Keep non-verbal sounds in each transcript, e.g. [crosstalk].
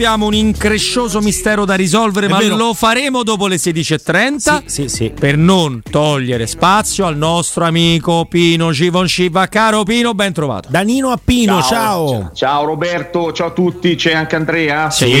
Abbiamo un increscioso mistero da risolvere, È ma vero. lo faremo dopo le 16.30 Sì, sì, sì. per non togliere spazio al nostro amico Pino Givonciva. Caro Pino, ben trovato. Danino Appino, ciao. Ciao Roberto, ciao a tutti, c'è anche Andrea? Sì,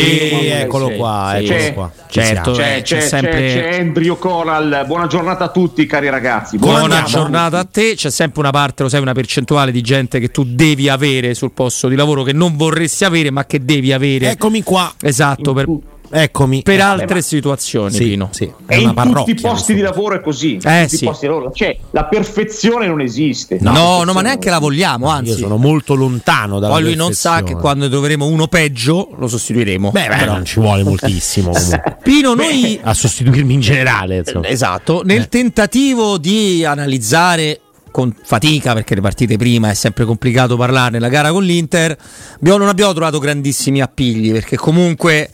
eccolo sì, qua, sì. eccolo C'è- qua. certo, eh, C'è, c'è c'è, sempre- c'è, Andrew Coral, buona giornata a tutti cari ragazzi. Buona andiamo? giornata a te. C'è sempre una parte, lo sai, una percentuale di gente che tu devi avere sul posto di lavoro che non vorresti avere, ma che devi avere. Eccomi qua. Esatto, per, Eccomi. per Eh, altre ma- situazioni, sì, Pino. sì. È E una in tutti i posti di lavoro è così. Eh, tutti sì. i posti di lavoro. Cioè, la perfezione non esiste. No, no, perfezione ma neanche la vogliamo, anzi. Io sono molto lontano dalla Poi lui non sa che quando troveremo uno peggio lo sostituiremo. Beh, beh, Però- non ci vuole moltissimo. [laughs] Pino, noi a sostituirmi in generale, insomma. Esatto, nel tentativo di analizzare con fatica, perché le partite prima è sempre complicato parlarne, la gara con l'Inter, abbiamo- non abbiamo trovato grandissimi appigli, perché comunque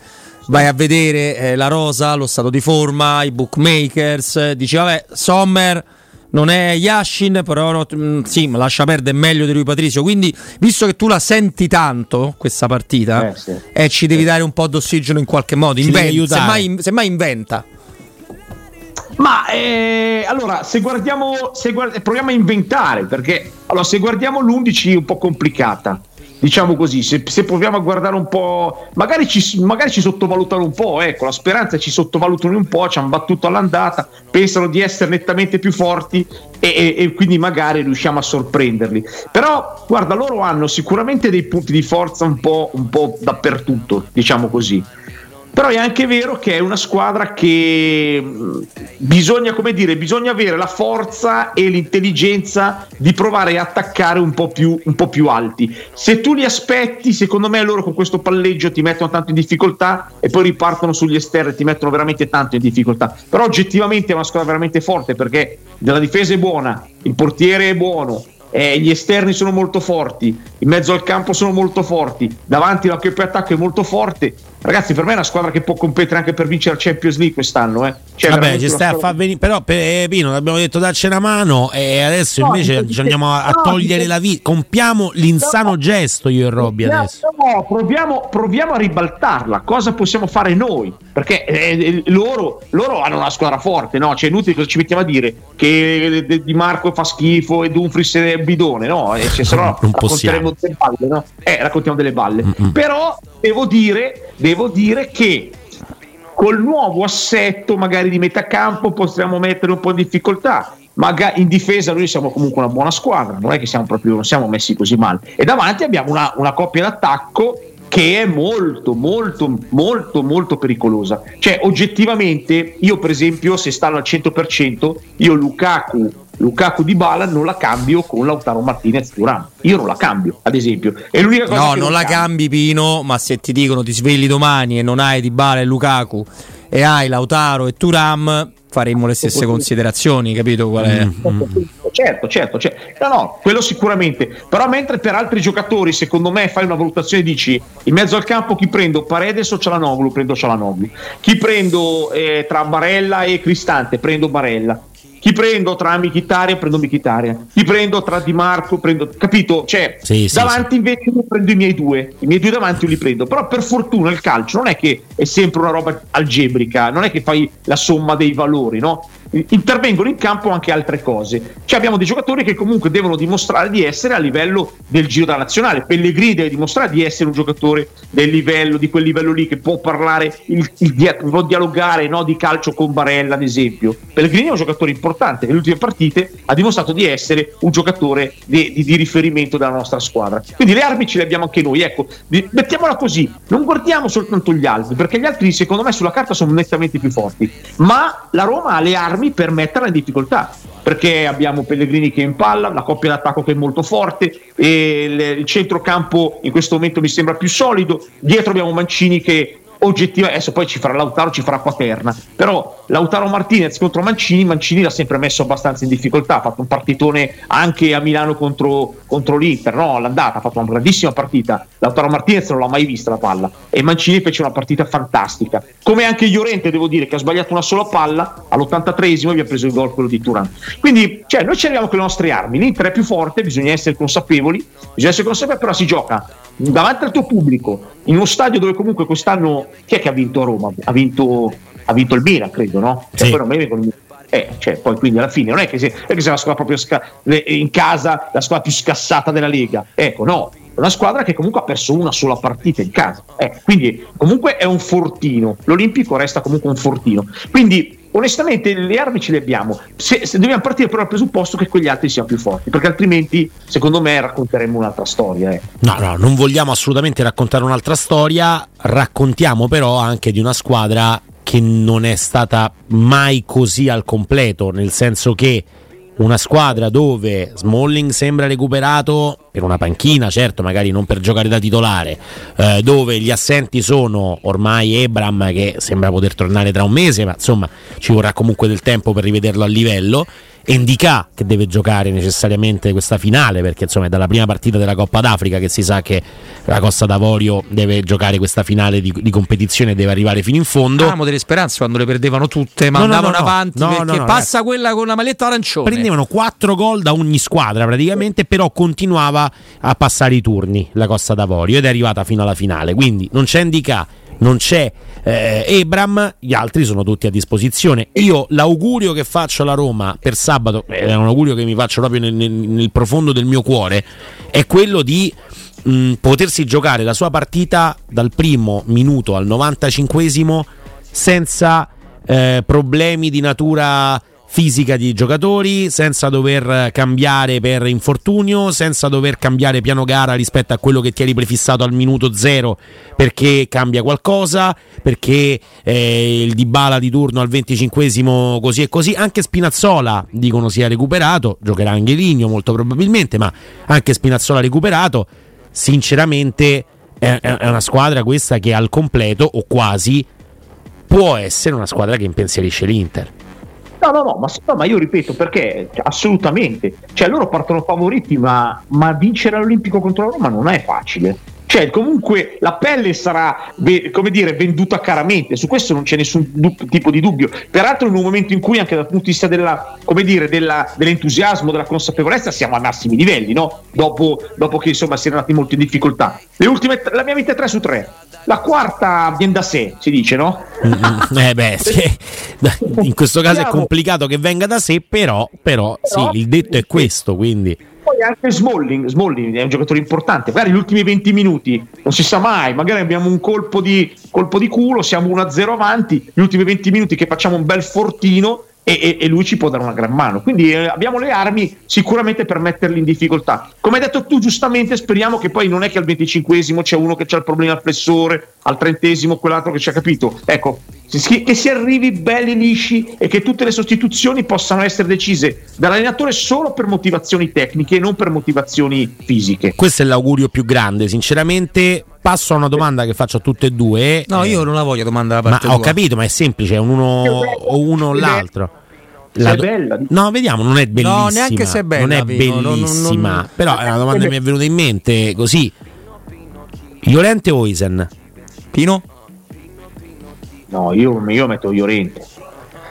vai a vedere eh, la rosa, lo stato di forma, i bookmakers, eh, dici vabbè, Sommer non è Yashin, però no, mm, sì, ma lascia perdere è meglio di lui Patrizio, quindi visto che tu la senti tanto questa partita, Eh, sì. eh, ci devi dare un po' d'ossigeno in qualche modo, inventa, semmai, semmai inventa. Ma eh, allora, se guardiamo, se guard- proviamo a inventare, perché allora, se guardiamo l'11 è un po' complicata, diciamo così, se, se proviamo a guardare un po', magari ci, magari ci sottovalutano un po', ecco, la speranza ci sottovalutano un po', ci hanno battuto all'andata, pensano di essere nettamente più forti e, e- e quindi magari riusciamo a sorprenderli. Però, guarda, loro hanno sicuramente dei punti di forza un po', un po' dappertutto, diciamo così. Però è anche vero che è una squadra che mh, bisogna, come dire, bisogna avere la forza e l'intelligenza di provare a attaccare un po, più, un po' più alti. Se tu li aspetti, secondo me loro con questo palleggio ti mettono tanto in difficoltà e poi ripartono sugli esterni e ti mettono veramente tanto in difficoltà. Però oggettivamente è una squadra veramente forte perché la difesa è buona, il portiere è buono, eh, gli esterni sono molto forti, in mezzo al campo sono molto forti, davanti la coppia attacco è molto forte. Ragazzi, per me è una squadra che può competere anche per vincere la Champions League quest'anno. Eh. Cioè, Vabbè, ci stai a far venire. Però, per, eh, Pino, abbiamo detto darci una mano. E adesso No, invece ci andiamo a, a no, togliere dico- la vita. Compiamo l'insano No. gesto io e Robby No, adesso. no, proviamo, proviamo a ribaltarla. Cosa possiamo fare noi? Perché eh, eh, loro, loro hanno una squadra forte, no? Cioè, è inutile cosa ci mettiamo a dire che eh, Di Marco fa schifo e Dumfries è bidone, no? E se no Non racconteremo possiamo. delle balle, no? Eh, raccontiamo delle balle. Mm-mm. Però devo dire, devo dire che col nuovo assetto magari di metà campo possiamo mettere un po' in difficoltà. Maga- in difesa noi siamo comunque una buona squadra, non è che siamo proprio non siamo messi così male. E davanti abbiamo una, una coppia d'attacco che è molto, molto, molto, molto pericolosa. Cioè, oggettivamente, io per esempio, se stanno al 100%, io Lukaku, Lukaku di Bala non la cambio con Lautaro Martinez Turan. Io non la cambio, ad esempio. È l'unica cosa No, che non la cambi Pino, ma se ti dicono ti svegli domani e non hai Dybala e Lukaku e hai Lautaro e Turam, faremmo le stesse considerazioni, capito qual è? Mm. Certo, certo, certo. No, no, quello sicuramente. Però mentre per altri giocatori, secondo me, fai una valutazione e dici in mezzo al campo chi prendo Paredes o Cialanoglu? Prendo Cialanoglu. Chi prendo eh, tra Barella e Cristante? Prendo Barella. Chi prendo tra Michitaria? Prendo Michitaria. Chi prendo tra Di Marco? Prendo. Capito? Cioè, Sì, sì, davanti invece io prendo i miei due. I miei due davanti li prendo. Però per fortuna il calcio non è che è sempre una roba algebrica, non è che fai la somma dei valori, no? Intervengono in campo anche altre cose. Cioè abbiamo dei giocatori che comunque devono dimostrare di essere a livello del giro da nazionale. Pellegrini deve dimostrare di essere un giocatore del livello, di quel livello lì che può parlare, il, il può dialogare no, di calcio con Barella, ad esempio. Pellegrini è un giocatore importante, nelle ultime partite ha dimostrato di essere un giocatore di, di- di riferimento della nostra squadra. Quindi le armi ce le abbiamo anche noi. Ecco, mettiamola così, non guardiamo soltanto gli altri, perché gli altri secondo me sulla carta sono nettamente più forti, ma la Roma ha le armi per metterla in difficoltà. Perché abbiamo Pellegrini che è in palla, la coppia d'attacco che è molto forte, il centrocampo in questo momento mi sembra più solido. Dietro abbiamo Mancini che oggettiva, adesso poi ci farà Lautaro, ci farà Paterna, però Lautaro Martinez contro Mancini, Mancini l'ha sempre messo abbastanza in difficoltà, ha fatto un partitone anche a Milano contro, contro l'Inter, no, l'andata, ha fatto una grandissima partita, Lautaro Martinez non l'ha mai vista la palla e Mancini fece una partita fantastica, come anche Llorente devo dire che ha sbagliato una sola palla, all'83esimo vi ha preso il gol quello di Turan, quindi cioè, noi ci arriviamo con le nostre armi, l'Inter è più forte, bisogna essere consapevoli, bisogna essere consapevoli, però si gioca davanti al tuo pubblico, in uno stadio dove comunque quest'anno chi è che ha vinto a Roma? Ha vinto, ha vinto il Milan, credo, no? Sì. E poi non mi vengono eh, cioè, poi quindi alla fine non è che sia, è che la squadra proprio sca- in casa la squadra più scassata della Lega, ecco, no, è una squadra che comunque ha perso una sola partita in casa, eh, quindi comunque è un fortino, l'Olimpico resta comunque un fortino, quindi onestamente le armi ce le abbiamo, se, se dobbiamo partire però dal presupposto che quegli altri siano più forti, perché altrimenti secondo me racconteremo un'altra storia. Eh. No, no, non vogliamo assolutamente raccontare un'altra storia, raccontiamo però anche di una squadra che non è stata mai così al completo, nel senso che una squadra dove Smalling sembra recuperato per una panchina, certo, magari non per giocare da titolare, eh, dove gli assenti sono ormai Ebram che sembra poter tornare tra un mese, ma insomma ci vorrà comunque del tempo per rivederlo a livello. Endicà che deve giocare necessariamente questa finale perché insomma è dalla prima partita della Coppa d'Africa che si sa che la Costa d'Avorio deve giocare questa finale di, di competizione e deve arrivare fino in fondo. Avevamo delle speranze quando le perdevano tutte, ma No, no, andavano no, no. avanti perché passa quella con la maglietta arancione. Prendevano 4 gol da ogni squadra praticamente, però continuava a passare i turni la Costa d'Avorio ed è arrivata fino alla finale. Quindi non c'è Endicà, non c'è eh, Ebram, gli altri sono tutti a disposizione. Io l'augurio che faccio alla Roma per sabato, è un augurio che mi faccio proprio nel, nel- nel profondo del mio cuore, è quello di mh, potersi giocare la sua partita dal primo minuto al 95esimo senza eh, problemi di natura fisica di giocatori, senza dover cambiare per infortunio, senza dover cambiare piano gara rispetto a quello che ti eri prefissato al minuto zero perché cambia qualcosa, perché eh, il Dybala di turno al 25esimo così e così, anche Spinazzola dicono sia recuperato, giocherà anche Ligno molto probabilmente, ma anche Spinazzola recuperato, sinceramente è, è una squadra questa che al completo o quasi può essere una squadra che impensierisce l'Inter. No, no, no, ma, no, ma io ripeto perché cioè, assolutamente, cioè loro partono favoriti, ma, ma vincere all'Olimpico contro la Roma non è facile. Cioè, comunque la pelle sarà, come dire, venduta caramente, su questo non c'è nessun du- tipo di dubbio. Peraltro, in un momento in cui, anche dal punto di vista della, come dire, della- dell'entusiasmo, della consapevolezza, siamo a massimi livelli, no? Dopo, dopo che insomma si è andati molto in difficoltà. Le ultime, la mia vita è 3 su 3. La quarta viene da sé, si dice, no? Mm, eh beh, sì. in questo caso è complicato che venga da sé, però, però Però- sì, il detto è questo, quindi Poi anche Smalling, Smalling è un giocatore importante, magari gli ultimi 20 minuti, non si sa mai, magari abbiamo un colpo di, colpo di culo, siamo 1-0 avanti, gli ultimi 20 minuti che facciamo un bel fortino e, e- e lui ci può dare una gran mano. Quindi eh, abbiamo le armi sicuramente per metterli in difficoltà. Come hai detto tu giustamente, speriamo che poi non è che al 25esimo c'è uno che ha il problema al flessore, al 30esimo quell'altro che ci ha capito. Ecco, si- che si arrivi belli lisci e che tutte le sostituzioni possano essere decise dall'allenatore solo per motivazioni tecniche e non per motivazioni fisiche. questo è l'augurio più grande. Sinceramente, passo a una domanda che faccio a tutte e due. No, Eh, io non la voglio domanda da ma parte ho tua. capito, ma è semplice, è un uno o uno o l'altro. La do- bella. No, vediamo, non è bellissima. No, neanche se è bella, Non è Pino, non- bellissima. non- Però è una domanda che mi è venuta in mente così. Llorente o Oisen? Pino? No, io, io metto Llorente.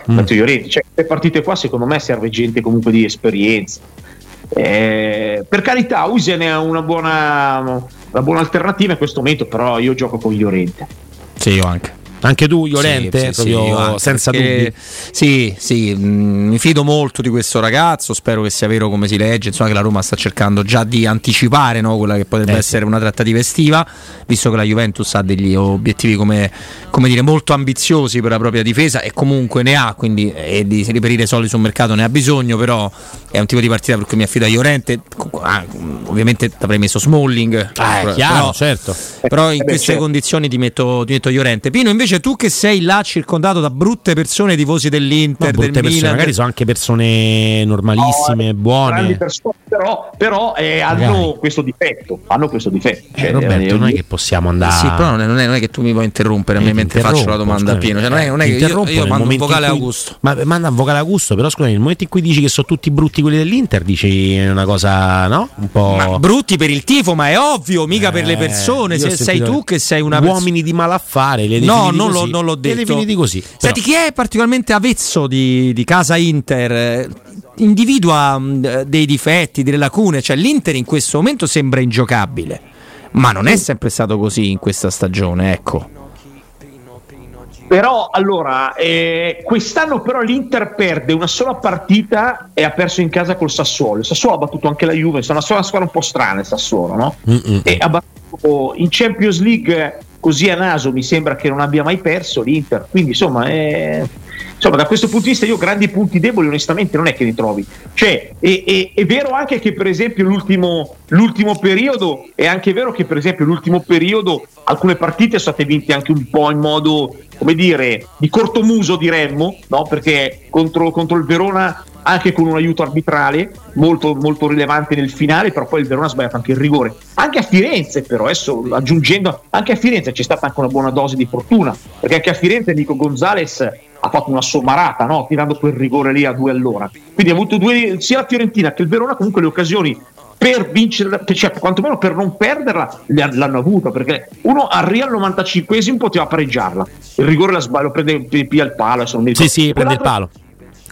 Mm. Metto Llorente. Cioè, queste partite qua secondo me serve gente comunque di esperienza. Eh, per carità, Usen è una buona, una buona alternativa in questo momento, però io gioco con Llorente. Sì, io anche. Anche tu, Llorente, Sì, sì, sì, proprio io anche, senza perché- dubbi. Sì, sì, mh, mi fido molto di questo ragazzo, spero che sia vero come si legge, insomma che la Roma sta cercando già di anticipare no, quella che potrebbe Eh, essere una trattativa estiva, visto che la Juventus ha degli obiettivi come, come dire, molto ambiziosi per la propria difesa e comunque ne ha, quindi e di riperire soldi sul mercato ne ha bisogno, però è un tipo di partita per cui mi affido a Llorente, Ah, ovviamente avrei messo Smalling, Ah, però- chiaro, però- certo. però in Eh beh, queste certo. condizioni ti metto, ti metto Llorente. Pino invece invece tu che sei là circondato da brutte persone tifosi dell'Inter, No, del brutte persone, Milan, magari sono anche persone normalissime, grandi buone. persone, però, però, eh, hanno questo difetto. Hanno questo difetto. Eh, Cioè, Roberto, eh, non è che possiamo andare. Sì, però non è, non è- non è che tu mi puoi interrompere a Eh, me mentre faccio la domanda a scusami. Pino. Cioè, non è, non è che io, interrompo io nel mando un momento in vocale a cui- Augusto. Ma manda un vocale a Augusto, però scusami, nel momento in cui dici che sono tutti brutti quelli dell'Inter, dici una cosa, no? Un po'. Ma brutti per il tifo, ma è ovvio, mica per le Eh, persone. Se sei tu che sei una persona. Uomini di malaffare, le No, non, l'ho, così. non l'ho detto. definiti così. Senti, chi è particolarmente avezzo di, di casa Inter eh, individua mh, dei difetti, delle lacune. Cioè, l'Inter in questo momento sembra ingiocabile, ma non è sempre stato così in questa stagione. Ecco. Però allora, eh, quest'anno però l'Inter perde una sola partita e ha perso in casa col Sassuolo. Il Sassuolo ha battuto anche la Juve, è una sola squadra un po' strana il Sassuolo, no? Mm-mm. E ha battuto in Champions League così a naso mi sembra che non abbia mai perso l'Inter. Quindi insomma, eh, insomma da questo punto di vista io grandi punti deboli onestamente non è che ne trovi. Cioè, è, è- è vero anche che per esempio l'ultimo, l'ultimo periodo, è anche vero che per esempio l'ultimo periodo alcune partite sono state vinte anche un po' in modo, come dire, di cortomuso diremmo, no? perché contro, contro il Verona anche con un aiuto arbitrale molto, molto rilevante nel finale, però poi il Verona ha sbagliato anche il rigore. Anche a Firenze, però, adesso aggiungendo, anche a Firenze c'è stata anche una buona dose di fortuna, perché anche a Firenze Nico Gonzalez ha fatto una sommarata, no? tirando quel rigore lì a due all'ora. Quindi ha avuto due, sia la Fiorentina che il Verona comunque le occasioni per vincere, cioè quantomeno per non perderla, l'hanno avuta perché uno arriva al 95esimo poteva pareggiarla, il rigore la sbaglia, lo prende pia il palo. Sì, sì, prende il palo.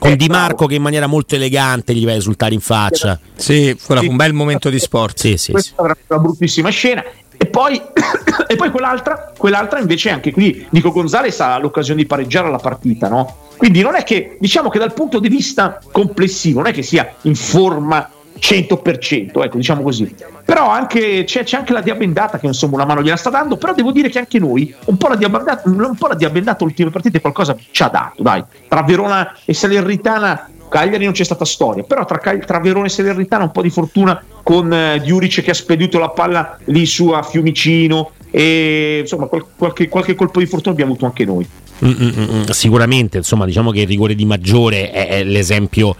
Con Eh, Di bravo. Marco che in maniera molto elegante gli va a esultare in faccia. Sì, quello Sì. fu un bel momento di sport. Sì, sì, sì. questa era una bruttissima scena. E poi, [coughs] e poi quell'altra, quell'altra invece anche qui Nico Gonzalez ha l'occasione di pareggiare la partita, no? Quindi non è che, diciamo che dal punto di vista complessivo, non è che sia in forma 100%, ecco, diciamo così. Però anche, c'è, c'è anche la diabendata che insomma una mano gliela sta dando, però devo dire che anche noi un po' la diabendata, un po' la diabendata ultime partite qualcosa ci ha dato, dai. Tra Verona e Salernitana Cagliari non c'è stata storia, però tra, tra Verona e Salernitana un po' di fortuna con eh, Diuric che ha spedito la palla lì su a Fiumicino e insomma qual- qualche, qualche colpo di fortuna abbiamo avuto anche noi. Mm, mm, mm, mm. Sicuramente, insomma, diciamo che il rigore di Maggiore è, è l'esempio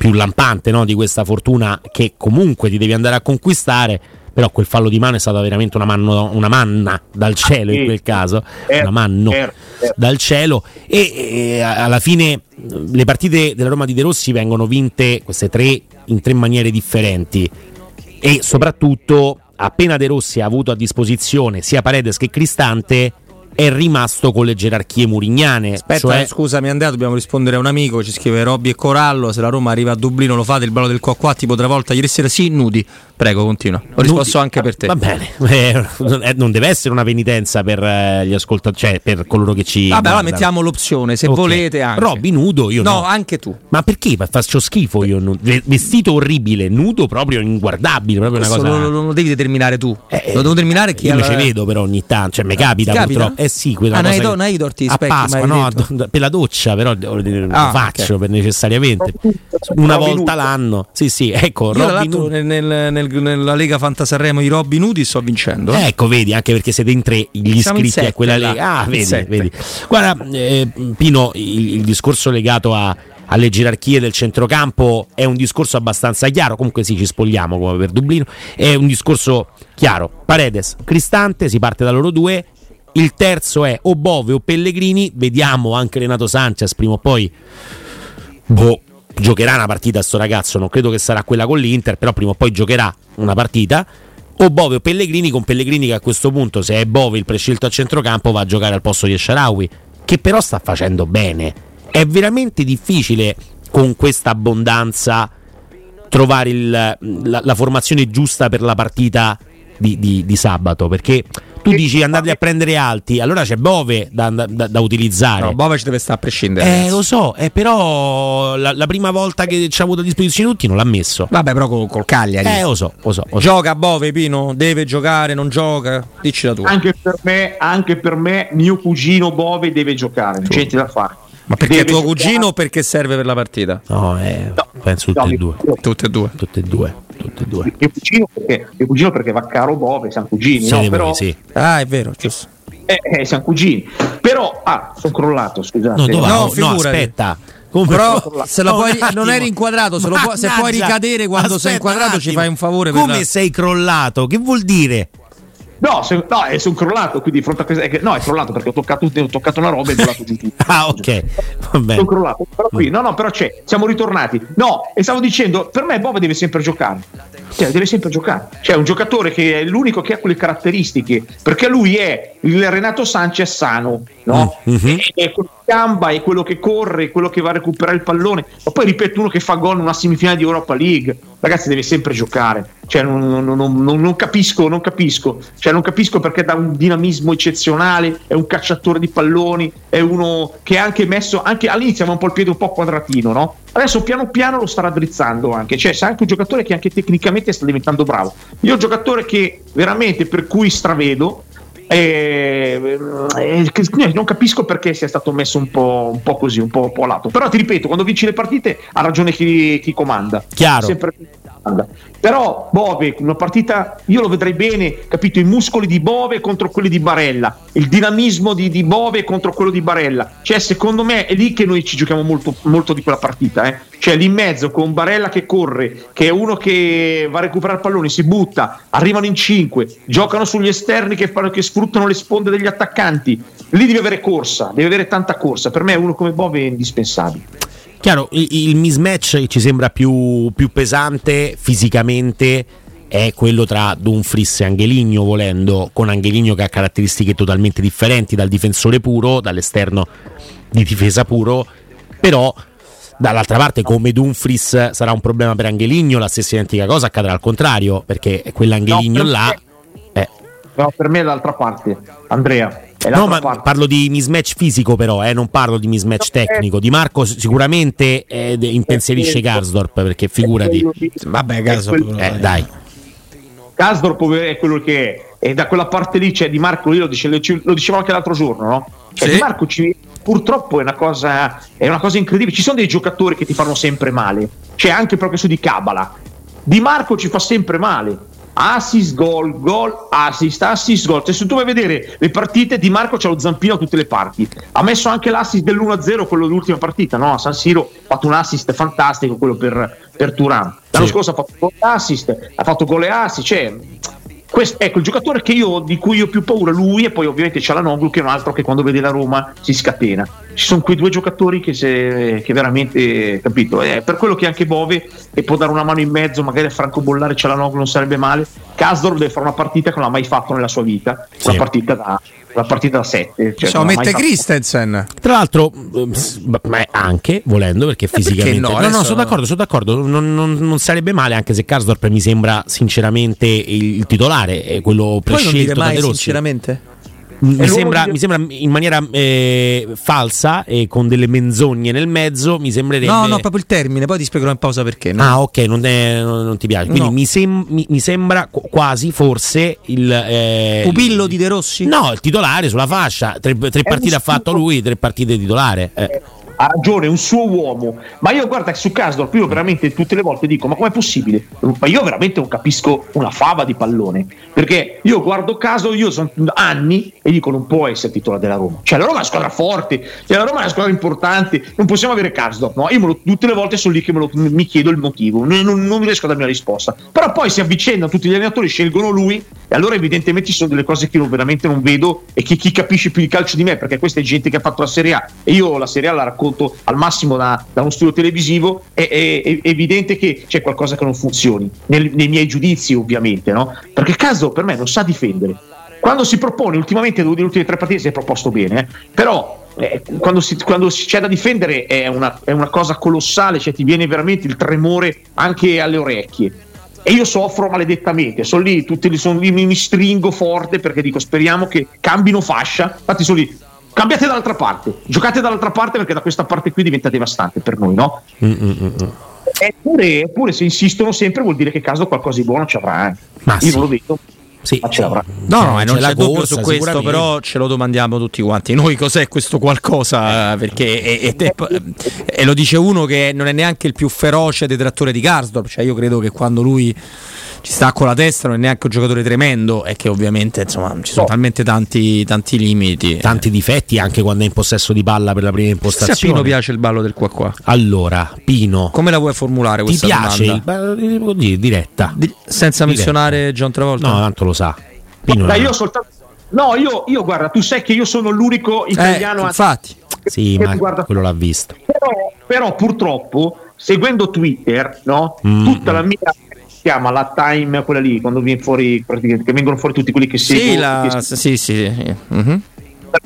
più lampante no, di questa fortuna che comunque ti devi andare a conquistare. Però quel fallo di mano è stata veramente una, manno- una manna dal cielo in quel caso, Certo, una manno certo, certo. dal cielo. E, e alla fine eh, le partite della Roma di De Rossi vengono vinte queste tre in tre maniere differenti. E soprattutto, appena De Rossi ha avuto a disposizione sia Paredes che Cristante, è rimasto con le gerarchie murignane. Aspetta, cioè- eh, scusami Andrea, dobbiamo rispondere a un amico, ci scrive Robby e Corallo, se la Roma arriva a Dublino lo fate il ballo del qua tipo tra volta ieri sera sì, nudi. Prego, continua. Ho risposto Nudi- anche per te. Va bene, [laughs] eh, non è- non deve essere una penitenza per eh, gli ascoltatori, cioè per coloro che ci. Vabbè, allora mettiamo l'opzione, se Ok. volete anche. Robby nudo, io no. No, anche tu. Ma perché faccio schifo io? Vestito orribile, nudo proprio inguardabile, proprio una cosa. lo, lo- lo devi determinare tu. Eh, lo devo determinare chi Io ha me la- ci vedo però ogni tanto, cioè mi capita, capita? purtroppo. Eh sì, quella Ah, cosa che- do- nei dorti a specchi, Pasqua, no, detto. per la doccia, però lo Ah, faccio ok. per necessariamente. Una volta l'anno. Sì, sì, ecco, Io nel- nel- nel- nella Lega Fantasarremo i Robby nudi sto vincendo. eh. Ecco, vedi, anche perché siete in tre gli Siamo iscritti a quella là. lega. Ah, vedi, vedi. Guarda, eh, Pino, il, il discorso legato a- alle gerarchie del centrocampo è un discorso abbastanza chiaro. Comunque, sì, ci spogliamo come per Dublino. È un discorso chiaro. Paredes, Cristante, si parte da loro due. Il terzo è o Bove o Pellegrini. Vediamo anche Renato Sanchez prima o poi. Boh, giocherà una partita sto ragazzo. Non credo che sarà quella con l'Inter, però prima o poi giocherà una partita. O Bove o Pellegrini, con Pellegrini che a questo punto, se è Bove il prescelto a centrocampo, va a giocare al posto di Sharawi, che però sta facendo bene. È veramente difficile con questa abbondanza trovare il- la, la formazione giusta per la partita di, di- di sabato, perché tu dici andate a prendere alti, allora c'è Bove da, da- da utilizzare. No, Bovac deve stare a prescindere. Eh, lo so, eh, però la, la prima volta che ci ha avuto a disposizione tutti non l'ha messo. Vabbè, però col, col Cagliari. Eh, lo so, lo so. lo so. Gioca Bove, Pino? Deve giocare, non gioca? Dici la tua. Anche per me, anche per me mio cugino Bove deve giocare, non c'è niente da fare. Ma perché è Deve tuo giocare- cugino o perché serve per la partita? No, eh, No, penso no, tutte e mio- due. Tutte e due. Tutte e due. Tutte e due. Mio cugino perché, mio cugino perché va caro Bove, siamo cugini, Siete no? però sì. Ah, è vero, giusto. Eh, eh, siamo cugini. Però, ah, sono crollato, scusate. No, dove- No, no, figurati. aspetta. Come- Però se la No, puoi- non eri inquadrato, se, lo puoi- se puoi ricadere quando sei Aspetta inquadrato un ci fai un favore. per Come la- sei crollato? Che vuol dire? No, se- no, eh, sono crollato, quindi di fronte a questa... eh, No, è crollato perché ho toccato, ho toccato una roba e è volato giù tutto. [laughs] Ah, ok. Va bene. Sono crollato. Però qui, no, no, però c'è, siamo ritornati. No, e stavo dicendo, per me Bove deve sempre giocare. Cioè, deve sempre giocare. Cioè, è un giocatore che è l'unico che ha quelle caratteristiche, perché lui è il Renato Sanchez sano, no? Mm, mhm. È quello che gamba, è quello che corre, è quello che va a recuperare il pallone. Ma poi ripeto, uno che fa gol in una semifinale di Europa League. Ragazzi, deve sempre giocare. Cioè, non, non- non- non- capisco, non capisco. Cioè, non capisco perché dà un dinamismo eccezionale, è un cacciatore di palloni, è uno che ha anche messo, anche all'inizio aveva un po' il piede un po' quadratino, no? Adesso piano piano lo sta raddrizzando anche, cioè è anche un giocatore che anche tecnicamente sta diventando bravo. Io un giocatore che veramente per cui stravedo, eh, eh, che- non capisco perché sia stato messo un po', un po' così, un po', un po' a lato. Però ti ripeto, quando vinci le partite ha ragione chi, chi comanda. Chiaro. Sempre chi comanda. Però Bove, una partita, io lo vedrei bene, capito? I muscoli di Bove contro quelli di Barella, il dinamismo di, di Bove contro quello di Barella. Cioè, secondo me è lì che noi ci giochiamo molto, molto di quella partita. Eh? Cioè, lì in mezzo con Barella che corre, che è uno che va a recuperare il pallone, si butta, arrivano in cinque, giocano sugli esterni che, fanno, che sfruttano le sponde degli attaccanti. Lì deve avere corsa, deve avere tanta corsa. Per me uno come Bove è indispensabile. Chiaro, il, il mismatch che ci sembra più, più pesante fisicamente è quello tra Dumfries e Angeligno, volendo, con Angeligno che ha caratteristiche totalmente differenti dal difensore puro, dall'esterno di difesa puro, però dall'altra parte come Dumfries sarà un problema per Angeligno, la stessa identica cosa accadrà al contrario, perché quell'Angeligno No, là... perché- eh, No, per me è l'altra parte, Andrea. No, ma parte. parlo di mismatch fisico, però, eh, non parlo di mismatch No, eh. tecnico. Di Marco sicuramente eh, impensierisce Karsdorp perché figurati. Vabbè, caso. È quel- Eh, dai. Kasdorp è quello che è, e da quella parte lì c'è Di Marco, io lo dicevo, lo dicevo anche l'altro giorno, no? Cioè, Sì. Di Marco ci- purtroppo è una, cosa, è una cosa incredibile. Ci sono dei giocatori che ti fanno sempre male, c'è anche proprio su di Cabala. Di Marco ci fa sempre male. Assist, gol, gol, assist, assist, gol. Cioè, se tu vai a vedere le partite, Di Marco c'ha lo zampino a tutte le parti. Ha messo anche l'assist dell'1-0, quello dell'ultima partita, no? A San Siro ha fatto un assist fantastico, quello per, per Turan. L'anno Sì. scorso ha fatto gol assist, ha fatto gol e assist. Cioè, questo, ecco, il giocatore che io, di cui io ho più paura, lui, e poi ovviamente c'è la Noglu, che è un altro che quando vede la Roma si scatena. Ci sono quei due giocatori che, se, che veramente, capito, è per quello che anche Bove, che può dare una mano in mezzo, magari a Franco Bollare c'è la Noglu, non sarebbe male. Casdor deve fare una partita che non ha mai fatto nella sua vita, Sì. una partita da una partita da 7. Cioè, non mai mette fatto- Christensen. Tra l'altro, s- ma anche volendo, perché perché fisicamente. no? no, no, Adesso- sono d'accordo, sono d'accordo. Non, non- non sarebbe male, anche se Karsdorp mi sembra sinceramente il, titolare, è quello non prescelto da mai De Rossi. sinceramente? Mi sembra, di- mi sembra in maniera eh, falsa e con delle menzogne nel mezzo. Mi sembrerebbe. No, no, proprio il termine, poi ti spiegherò in pausa perché. no? Ah, ok, non, è- non- non ti piace. Quindi No. mi, sem- mi- mi sembra qu- quasi forse il. eh, Pupillo di De Rossi? No, il titolare sulla fascia. Tre, tre partite ha fatto lui, tre partite titolare. Eh. Ha ragione, un suo uomo. Ma io guarda su Casdorp io veramente tutte le volte dico: ma com'è possibile? Ma io veramente non capisco una fava di pallone. Perché io guardo caso, io sono anni e dico: non può essere titolare della Roma. Cioè, la Roma è una squadra forte, cioè, la Roma è una squadra importante, non possiamo avere Casdorp. No? Io lo- tutte le volte sono lì che lo- mi chiedo il motivo, non, non, non riesco a darmi una risposta. Però poi si avvicendano tutti gli allenatori, scelgono lui, e allora evidentemente ci sono delle cose che io veramente non vedo e che chi capisce più di calcio di me, perché questa è gente che ha fatto la Serie A e io la Serie A la racconto al massimo da, da uno studio televisivo, è, è- è evidente che c'è qualcosa che non funzioni, nel- nei miei giudizi ovviamente, no? Perché Caso per me non sa difendere. Quando si propone, ultimamente nelle ultime tre partite si è proposto bene, eh, però eh, quando, si- quando c'è da difendere è una, è una cosa colossale, cioè ti viene veramente il tremore anche alle orecchie. E io soffro maledettamente, sono lì, tutti sono lì, mi, mi stringo forte perché dico speriamo che cambino fascia. Infatti sono lì, cambiate dall'altra parte, giocate dall'altra parte perché da questa parte qui diventa devastante per noi, no? Mm, mm, mm. Eppure, eppure se insistono sempre vuol dire che caso qualcosa di buono ci avrà. eh. Ma Io sì. non lo vedo, Sì. ma ce l'avrà. No, no, e non c'è c'è, dubbio corsa, su questo, però ce lo domandiamo tutti quanti. Noi cos'è questo qualcosa? Perché e, e- e- e lo dice uno che non è neanche il più feroce detrattore di Karsdorp. Cioè, io credo che quando lui ci sta con la testa, non è neanche un giocatore tremendo, è che ovviamente insomma, ci sono No. talmente tanti, tanti limiti. Tanti difetti anche quando è in possesso di palla per la prima Se a impostazione. Pino piace il ballo del qua qua. Allora, Pino, Come la vuoi formulare ti questa piace domanda? il ba- così, diretta? Di- senza Diretta. menzionare John Travolta? No, tanto lo sa. Pino Dai, no. io soltanto. No, io, io guarda, tu sai che io sono l'unico Eh, italiano a- infatti. Sì, che ma guarda- quello l'ha visto. Però, però purtroppo, seguendo Twitter, no? Mm. tutta la mia chiama la time, quella lì, quando viene fuori, praticamente, che vengono fuori tutti quelli che Sì, seguono. la, che- sì, sì. mhm.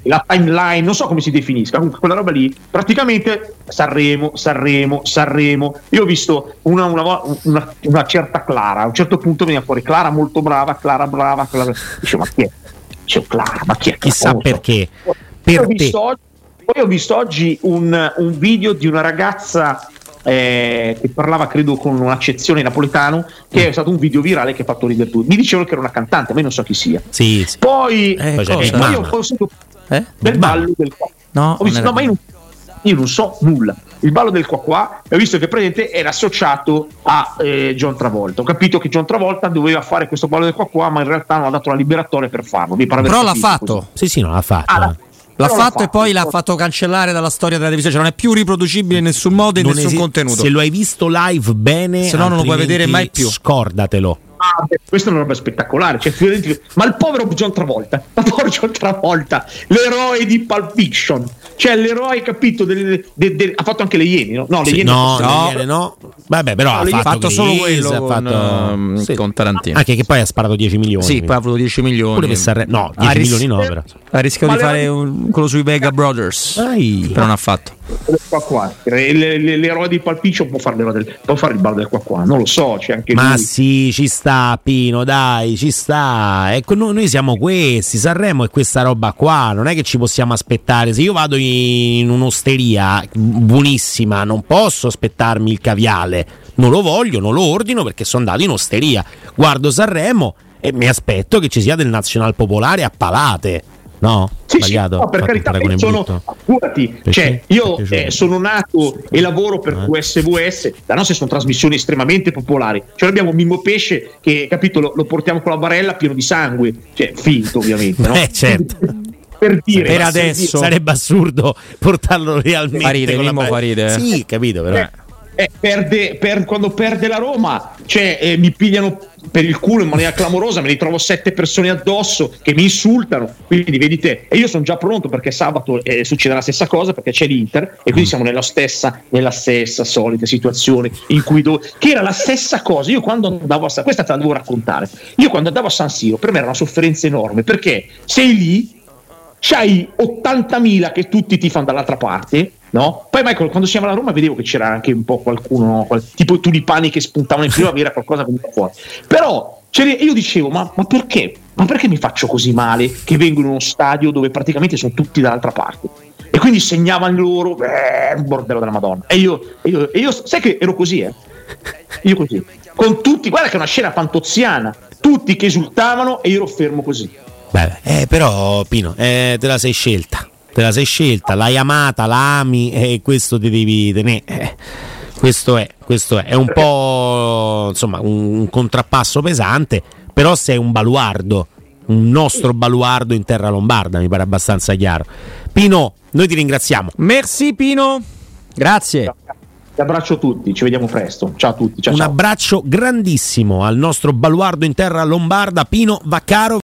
la timeline, non so come si definisca, comunque quella roba lì, praticamente Sanremo, Sanremo, Sanremo. Io ho visto una, una una- una certa Clara, a un certo punto veniva fuori Clara molto brava, Clara brava, Clara... dicevo ma chi è? Dicevo Clara, ma chi è? Chissà so. perché. Poi Per ho te. visto oggi, poi ho visto oggi un, un video di una ragazza eh, che parlava, credo, con un'accezione napoletano, che è stato un video virale che ha fatto ridere tutti. Mi dicevano che era una cantante, ma io non so chi sia. Sì, sì. Poi, Eh, Poi Mama. io ho sentito Eh? del ballo del qua. No, Ho visto, no, ma io non, io non so nulla. Il ballo del qua qua, ho visto che praticamente era associato a eh, John Travolta. Ho capito che John Travolta doveva fare questo ballo del qua qua, ma in realtà non ha dato la liberatoria per farlo. Mi pare Però l'ha fatto. così. Sì, sì, non l'ha fatto. Ah, eh. L'ha- però fatto e poi l'ha fatto cancellare dalla storia della televisione. Cioè non è più riproducibile in nessun modo e in nessun esi- contenuto. Se lo hai visto live bene, Se no non lo puoi vedere mai più. Scordatelo. Ah, questa è una roba spettacolare. Cioè, ma il povero John Travolta, ma povero John Travolta, l'eroe di Pulp Fiction, cioè l'eroe, capito? del- del- del- ha fatto anche le Iene, no? No, le Sì, Iene no, sono- no. le Iene no. Vabbè, però No, ha fatto, fatto solo quello ha con, fatto... ehm, Sì. con Tarantino. Anche che poi ha sparato 10 milioni. Sì, poi ha avuto 10 milioni. Pure per Sanremo- No, 10 Ha ris- milioni no, però. Ha rischiato di fare un- quello sui Vega Brothers. Dai. Però non ha fatto. Qua qua. Le- le- le- L'eroe di Pulp Fiction può fare, del- può fare il ballo del qua qua, non lo so, c'è anche Ma lui. sì, ci sta Pino, dai, ci sta. Ecco, noi, noi siamo questi, Sanremo è questa roba qua, non è che ci possiamo aspettare. Se io vado in un'osteria buonissima, non posso aspettarmi il caviale. Non lo voglio, non lo ordino perché sono andato in osteria. Guardo Sanremo e mi aspetto che ci sia del nazional popolare a palate. No? Sì, sì, Sbagliato? no, per carità, sono, Perché? cioè, io eh, sono nato e lavoro per Eh. QSVS, da nostre sono trasmissioni estremamente popolari, cioè abbiamo Mimmo Pesce che capito lo, lo portiamo con la barella pieno di sangue, cioè finto ovviamente, no? [laughs] Eh, certo. per dire, Per adesso- Sarebbe assurdo portarlo realmente. Fa ride, con la Mimmo ba- fa ride. Sì, capito, però. Eh, eh, perde, per- quando perde la Roma, cioè, eh, mi pigliano per il culo in maniera clamorosa, me ne trovo sette persone addosso che mi insultano. Quindi vedi te, e io sono già pronto perché sabato eh, succede la stessa cosa perché c'è l'Inter e quindi siamo nella stessa, nella stessa solita situazione in cui do- che era la stessa cosa. Io quando andavo a San questa te la devo raccontare. Io quando andavo a San Siro, per me era una sofferenza enorme perché sei lì c'hai 80.000 che tutti ti fanno dall'altra parte, no? Poi Michael, quando siamo alla Roma vedevo che c'era anche un po' qualcuno, no? Qual- tipo tulipani che spuntavano in primavera, qualcosa veniva fuori. Però io dicevo, ma, ma perché? Ma perché mi faccio così male che vengo in uno stadio dove praticamente sono tutti dall'altra parte? E quindi segnavano loro, eh, un bordello della Madonna. E io, e io, e io sai che ero così, eh? Io così. Con tutti, guarda che è una scena fantoziana, tutti che esultavano e io ero fermo così. Beh, eh, però Pino, eh, te la sei scelta. Te la sei scelta, l'hai amata, la ami e questo ti devi tenere. Eh, questo è, questo è. È un po' insomma un, un contrappasso pesante, però sei un baluardo, un nostro baluardo in terra lombarda, mi pare abbastanza chiaro. Pino, noi ti ringraziamo. Merci Pino. Grazie. Vi abbraccio tutti, ci vediamo presto. Ciao a tutti. Ciao, Un ciao. abbraccio grandissimo al nostro baluardo in terra lombarda, Pino Vaccaro.